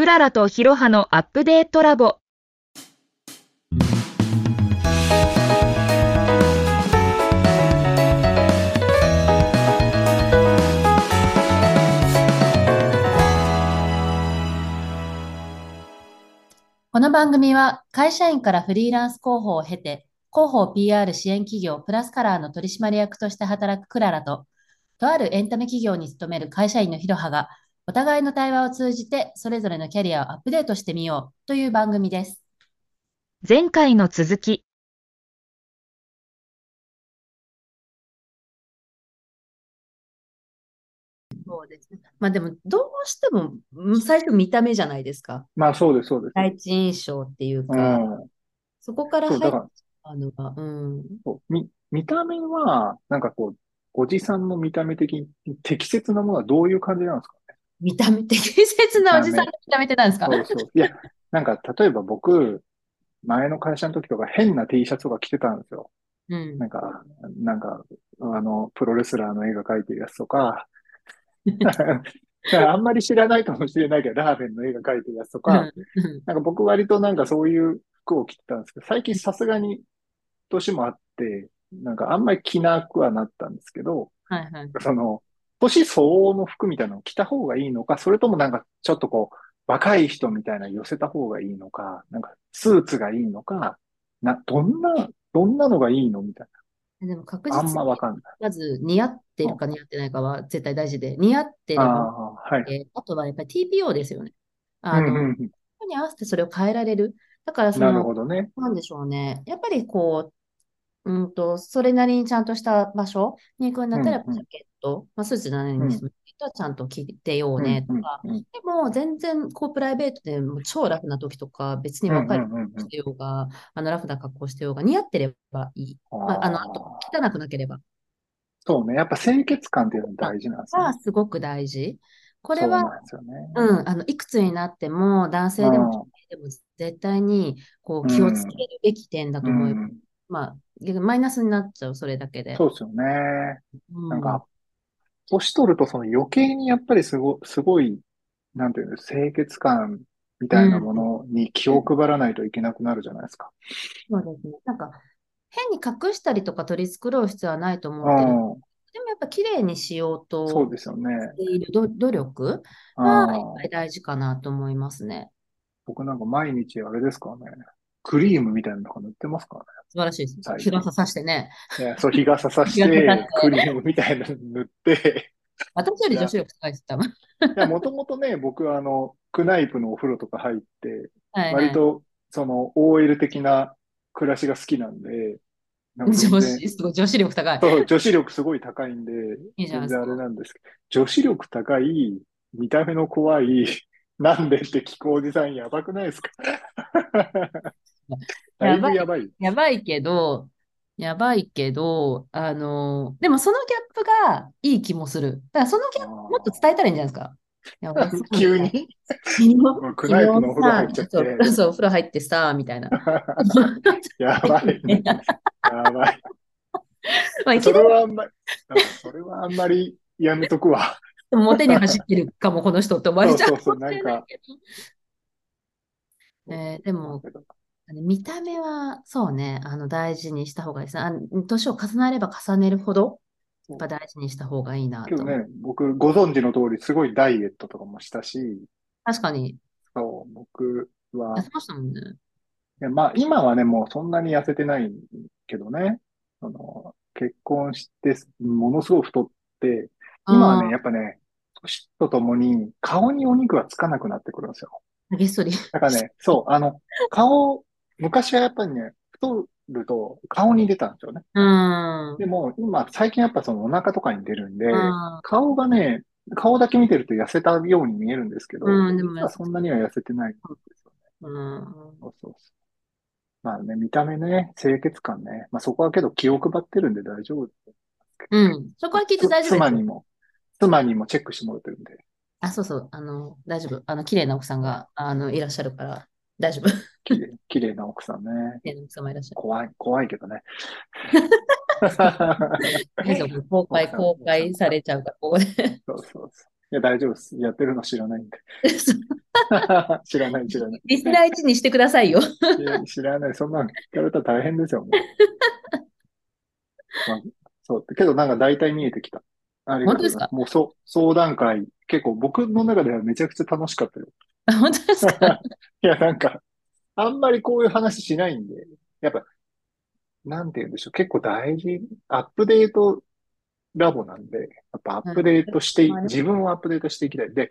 クララとヒロハのアップデートラボ。この番組は会社員からフリーランス広報を経て、広報 PR 支援企業プラスカラーの取締役として働くクララと、とあるエンタメ企業に勤める会社員のヒロハが、お互いの対話を通じてそれぞれのキャリアをアップデートしてみようという番組です。前回の続き。そうですね。まあでも、どうしてもうん最初見た目じゃないですか。まあそうです、そうです。第一印象っていううか、ん。そこから入ったのが、うん。見、見た目は、なんかこう、おじさんの見た目的に適切なものはどういう感じなんですか？ね。見た目、適 切なおじさんの見た目って何ですか？そうそう。いや、なんか例えば僕、前の会社の時とか変な T シャツとか着てたんですよ。うん。なんか、なんか、あの、プロレスラーの絵が描いてるやつとか、あんまり知らないかもしれないけど、ラーメンの絵が描いてるやつとか、うんなんか僕割となんかそういう服を着てたんですけど、最近さすがに年もあって、なんかあんまり着なくはなったんですけど、はいはい。その、年相応の服みたいなのを着た方がいいのか、それともなんかちょっとこう、若い人みたいな寄せた方がいいのか、なんかスーツがいいのか、な、どんな、どんなのがいいのみたいでも確な。あん実にまわかんない。まず似合ってるか似合ってないかは絶対大事で、似合ってれあば、あ、はい。えーあとはやっぱり TPO ですよね。あの、うんうんうん人に合わせてそれを変えられる。だからそなるの、ほどね。なんでしょうね。やっぱりこう、うんと、それなりにちゃんとした場所に行くんだったら、ジャケット、まあ、スーツじゃないにしても、ジャケットはちゃんと着てようねとか。うんうんでも、全然、こう、プライベートでもう超ラフな時とか、別にうん若いうんうんうん格好してようが、あの、ラフな格好してようが、似合ってればいい。まあ、あの、あと、汚くなければ。そうね。やっぱ清潔感っていうのが大事なんですねが。すごく大事。これそうは、なんですよね。うん、あの、いくつになっても、男性でも女性でも絶対に、こう、気をつけるべき点だと思います。うんまあ、逆にマイナスになっちゃう、それだけで。そうですよね。うんなんか、年取るとその余計にやっぱりすご、すごい、なんていうの、清潔感みたいなものに気を配らないといけなくなるじゃないですか。そうですね。なんか、変に隠したりとか取り繕う必要はないと思うってる。ん、でもやっぱ綺麗にしようとそうですよね。努努力あは、大事かなと思いますね。僕なんか毎日あれですかね。クリームみたいなのとか塗ってますから素晴らしいです。はい日傘さしてね。そう、日傘さしてクリームみたいなの塗って、私より女子力高いです、多分。もともとね、僕はあの、クナイプのお風呂とか入って、はいはい割と、その、OL 的な暮らしが好きなんで、なん女然子、すごい女子力高い。そう、女子力すごい高いんで、いい全然あれなんですけど、女子力高い、見た目の怖い、なんでって聞くおじさんやばくないですか？だいぶやばい。やばいけど、やばいけど、あのでもそのギャップがいい気もする。だからそのギャップもっと伝えたらいいんじゃないですか。いや俺そう急に？昨日、もうクナイプのお風呂入っちゃって昨日さそう、そう、お風呂入ってさ、みたいな。やばいね。やばい。まあ、それはあんまり、うんそれはあんまりやめとくわ。モテに走ってるかも、この人って思われちゃうそうそうそうなんえーでも、見た目は、そうね、あの、大事にした方がいいですね。年を重ねれば重ねるほど、やっぱ大事にした方がいいなと思う。けどね、僕、ご存知の通り、すごいダイエットとかもしたし、確かに、そう、僕はやっ、てましたもんね。いやまあ、今はね、もうそんなに痩せてないけどね、あの、結婚して、ものすごい太って、今はね、やっぱね、年とともに顔にお肉がつかなくなってくるんですよ。げっそり。だからね、そう、あの、顔、昔はやっぱりね、太ると顔に出たんですよね。うん。でも、今、最近やっぱそのお腹とかに出るんで、うん顔がね、顔だけ見てると痩せたように見えるんですけど、うんでも実はそんなには痩せてないんですよね。うん。そうそうそう。まあね、見た目ね、清潔感ね。まあそこはけど気を配ってるんで大丈夫。うん。そこはきっと大丈夫ですよ。妻にも、妻にもチェックしてもらってるんで、あ、そうそう。あの、大丈夫。あの、綺麗な奥さんが、あの、いらっしゃるから、大丈夫。綺麗、な奥さんね。綺麗な奥様いらっしゃる。怖い、怖いけどね。公開、公開されちゃうから、ここで。そうそうそう。や、大丈夫です。やってるの知らないんで。知らない、知らない。リスナー1にしてくださいよ。いや知らない。そんなの聞かれたら大変ですよ、もう。まあ、そう。けどなんか大体見えてきた。ありがとうございます。もうそう、相談会、結構僕の中ではめちゃくちゃ楽しかったよ。あ本当ですか？いや、なんか、あんまりこういう話しないんで、やっぱ、なんて言うんでしょう。結構大事、アップデートラボなんで、やっぱアップデートして、うん自分をアップデートしていきたい。で、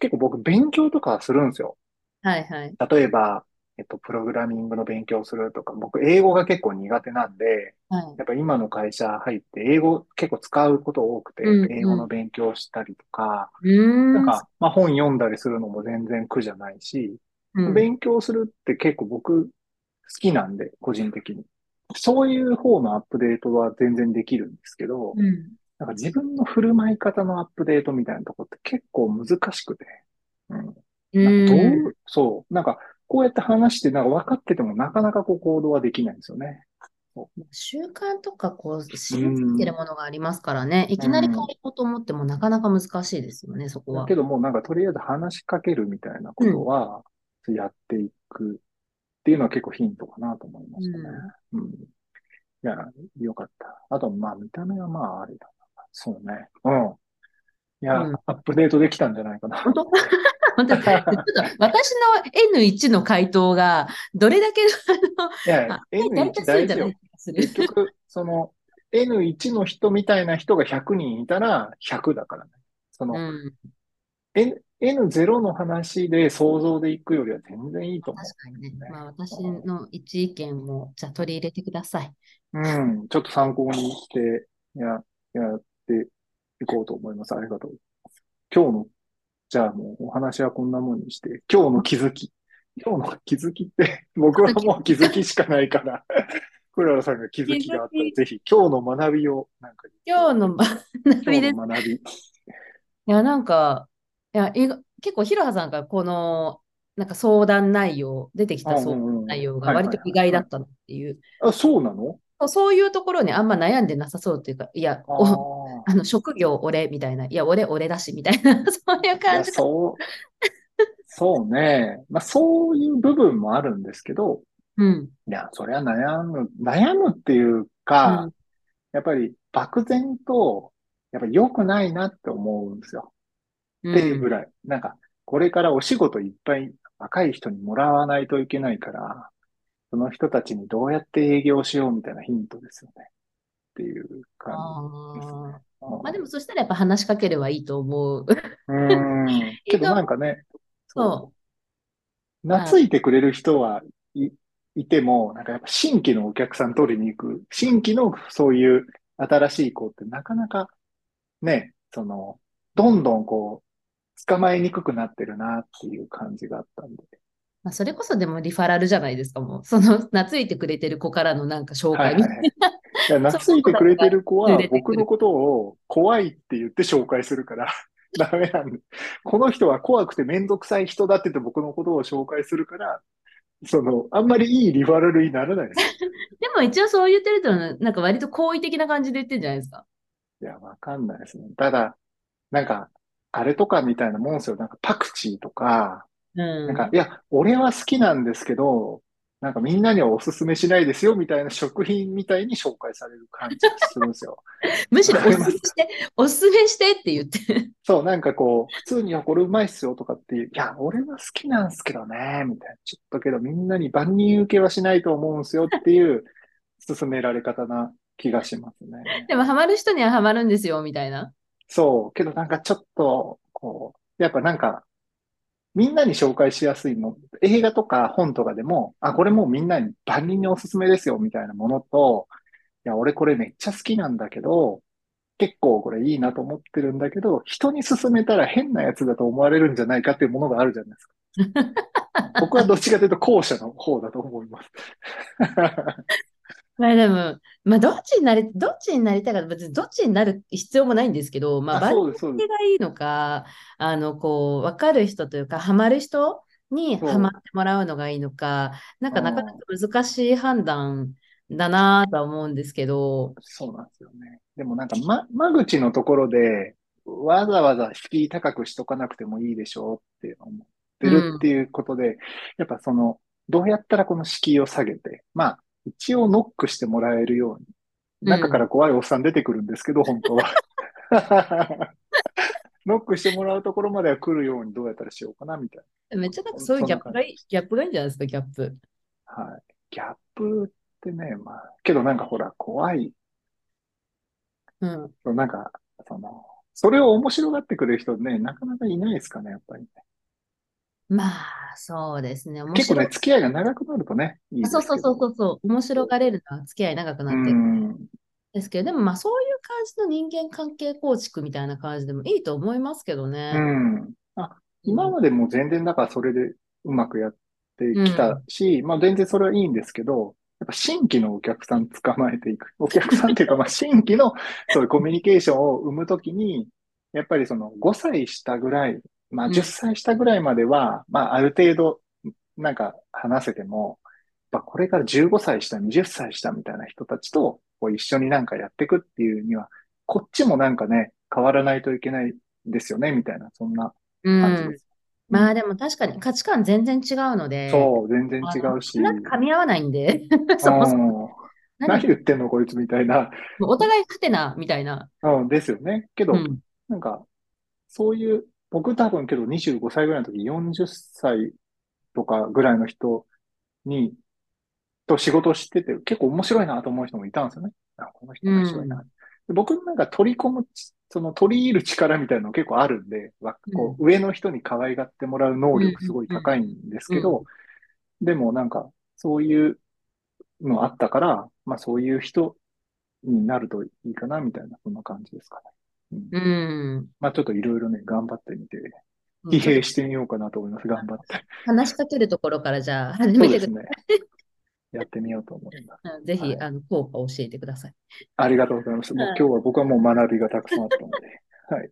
結構僕勉強とかするんですよ。はいはい。例えば、えっと、プログラミングの勉強するとか、僕、英語が結構苦手なんで、はい。やっぱ今の会社入って、英語結構使うこと多くて、うんうん英語の勉強したりとか、ん。なんか、まあ本読んだりするのも全然苦じゃないし、うん、勉強するって結構僕好きなんで、個人的に。そういう方のアップデートは全然できるんですけど、うん。なんか自分の振る舞い方のアップデートみたいなとこって結構難しくて、うん。んかどん。う、そう、なんかこうやって話してなんか分かっててもなかなかこう行動はできないんですよね。習慣とか、こう、染みついてるものがありますからね。いきなり変えようと思ってもなかなか難しいですよね、そこは。だけどもうなんかとりあえず話しかけるみたいなことはやっていくっていうのは結構ヒントかなと思いましたね。うん。いや、よかった。あと、まあ見た目はまああれだな。そうね。うん。いや、うんアップデートできたんじゃないかな。本当？本 当ちょっと私の N1 の回答が、どれだけあの、いやあ、大多 N1 数大事よじゃない。気がする。結局、その N1 の人みたいな人が100人いたら100だからね。その、うん、N、N0 の話で想像でいくよりは全然いいと思う。確かにね。まあ私の一意見も、じゃあ取り入れてください。うん、ちょっと参考にして、や、やっていこうと思います。ありがとう。今日の、じゃあもうお話はこんなもんにして、今日の気づき。今日の気づきって、僕はもう気づきしかないから、クララさんが気づきがあったら、ぜひ今日の学びを、なんか、今日の学びです。学び。いや、なんか、いや、結構、ひろはさんがこの、なんか相談内容、出てきた相談内容が割と意外だったなっていう、あ、そうなの？そういうところにあんま悩んでなさそうっていうか、いや、あおあの職業俺みたいな、いや、俺俺だしみたいな、そういう感じか。そう、そうね。まあ、そういう部分もあるんですけど、うん。いや、それは悩む、悩むっていうか、うんやっぱり漠然と、やっぱり良くないなって思うんですよ。うっていうぐん。らい。なんか、これからお仕事いっぱい若い人にもらわないといけないから、その人たちにどうやって営業しようみたいなヒントですよね。っていう感じですあね。ーまあでもそしたらやっぱ話しかければいいと思う。うーん。けどなんかね、そ懐いてくれる人はい、いても、なんかやっぱ新規のお客さん取りに行く、新規のそういう新しい子ってなかなかね、その、どんどんこう、捕まえにくくなってるなっていう感じがあったんで。まあ、それこそでもリファラルじゃないですか、もう。その、懐いてくれてる子からのなんか紹介みたいはいはいはい。懐いてくれてる子は僕のことを怖いって言って紹介するから ダメなんで。この人は怖くてめんどくさい人だって言って僕のことを紹介するから、その、あんまりいいリファラルにならないです。でも一応そう言ってると、なんか割と好意的な感じで言ってるんじゃないですか。いや、わかんないですね。ただ、なんか、あれとかみたいなもんですよ。なんかパクチーとか、うん。なんか、いや、俺は好きなんですけど、なんかみんなにはおすすめしないですよみたいな食品みたいに紹介される感じがするんですよ。むしろおすすめして、おすすめしてって言って。そう、なんかこう、普通に、これうまいっすよとかっていう、いや、俺は好きなんすけどね、みたいな。ちょっとけどみんなに万人受けはしないと思うんすよっていう、勧められ方な気がしますね。でもハマる人にはハマるんですよ、みたいな。そう、けどなんかちょっと、こう、やっぱなんか、みんなに紹介しやすいもん、映画とか本とかでも、あ、これもうみんなに万人におすすめですよ、みたいなものと、いや、俺これめっちゃ好きなんだけど、結構これいいなと思ってるんだけど、人に勧めたら変なやつだと思われるんじゃないかっていうものがあるじゃないですか。僕はどっちかというと後者の方だと思います。まあでも、まあどっちになり、どっちになりたいか、別にどっちになる必要もないんですけど、まああ、バラ。ンスがいいのか、あの、こう、わかる人というか、ハマる人にハマってもらうのがいいのか、なんかうんなかなか難しい判断だなとは思うんですけど、そうなんですよね。でもなんか、ま、間口のところで、わざわざ敷居高くしとかなくてもいいでしょうって思ってるっていうことで、やっぱその、どうやったらこの敷居を下げて、まあ、一応ノックしてもらえるように、中から怖いおっさん出てくるんですけど、本当は。ノックしてもらうところまでは来るようにどうやったらしようかな、みたいな。めっちゃなんかそういうギャップがいい、ギャップがいいんじゃないですか、ギャップ。はい。ギャップってね、まあ、けどなんかほら、怖い。うん。なんか、その、それを面白がってくれる人ね、なかなかいないですかね、やっぱりね。まあ、そうですね。結構ね、付き合いが長くなるとね、いいですそうそうそうそうそう、面白がれるのは付き合い長くなってる。ですけど、でもまあそういう感じの人間関係構築みたいな感じでもいいと思いますけどね。うん。あ、今までも全然だからそれでうまくやってきたん、まあ全然それはいいんですけど、やっぱ新規のお客さん捕まえていく。お客さんっていうか、まあ新規のそういうコミュニケーションを生むときに、やっぱりその5歳下ぐらい、まあ10歳下ぐらいまでは、まあある程度なんか話せても、やっぱこれから15歳下、20歳下みたいな人たちとこう一緒になんかやっていくっていうには、こっちもなんかね、変わらないといけないですよね、みたいな、そんな感じです。うん、まあでも確かに価値観全然違うので。そう、全然違うし。なんか噛み合わないんで、そもそも。何言ってんのこいつみたいな。お互い勝てな、みたいな。うん、ですよね。けど、うん、なんか、そういう、僕多分けど25歳ぐらいの時、40歳とかぐらいの人に、と仕事してて、結構面白いなと思う人もいたんですよね。あ、この人面白いな。うん、僕なんか取り込む、その取り入る力みたいなの結構あるんで、こう上の人に可愛がってもらう能力すごい高いんですけど、でもなんか、そういうのあったから、まあそういう人になるといいかな、みたいな、そんな感じですかね。うん。うん、まあちょっといろいろね、頑張ってみて、疲弊してみようかなと思います。頑張って。話しかけるところからじゃあ 始めてください。ね。やってみようと思います。ぜひ、はい、あの、効果を教えてください。ありがとうございます。もう今日は僕はもう学びがたくさんあったので、はい。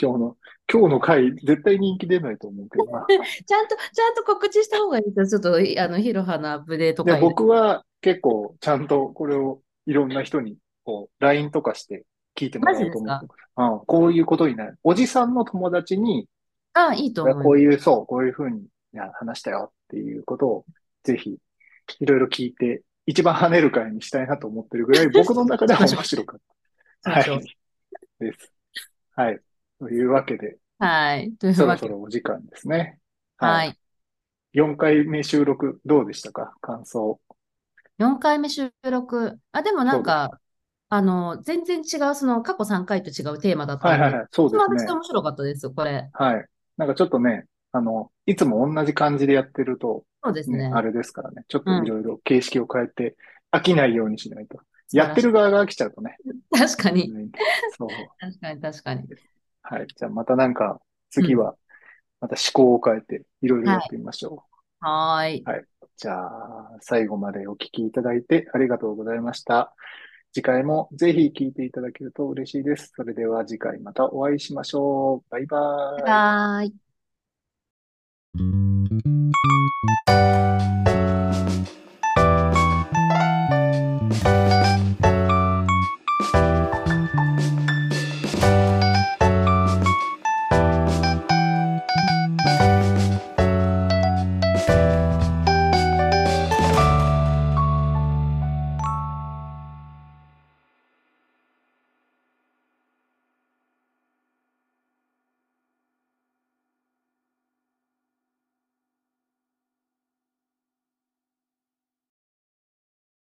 今日の、今日の回、絶対人気出ないと思うけどな。ちゃんと、ちゃんと告知した方がいいですちょっと、あの、ヒロハのアップデート会。僕は結構、ちゃんとこれをいろんな人に、こう、LINE とかして聞いてもらおうと思ってああこういうことになる。おじさんの友達に、ああ、いいと思う。こういう、そう、こういうふうに話したよっていうことを、ぜひ、いろいろ聞いて一番跳ねる回にしたいなと思ってるぐらい、僕の中では面白かった。はい。です。はい。というわけで、はい。そろそろお時間ですね。はい。4回目収録どうでしたか？感想。4回目収録。あ、でもなんか、あの、全然違う、その過去3回と違うテーマだったので、はいはいはい、そうですね。私面白かったです、これ。はい。なんかちょっとね、あの、いつも同じ感じでやってると、そうですね。あれですからね。ちょっといろいろ形式を変えて、飽きないようにしないと。やってる側が飽きちゃうとね。確かに。そう。確かに、確かに。はい。じゃあまたなんか、次は、また思考を変えて、いろいろやってみましょう。はい。はい。じゃあ、最後までお聞きいただいてありがとうございました。次回もぜひ聞いていただけると嬉しいです。それでは次回またお会いしましょう。バイバイ。バイバーイ。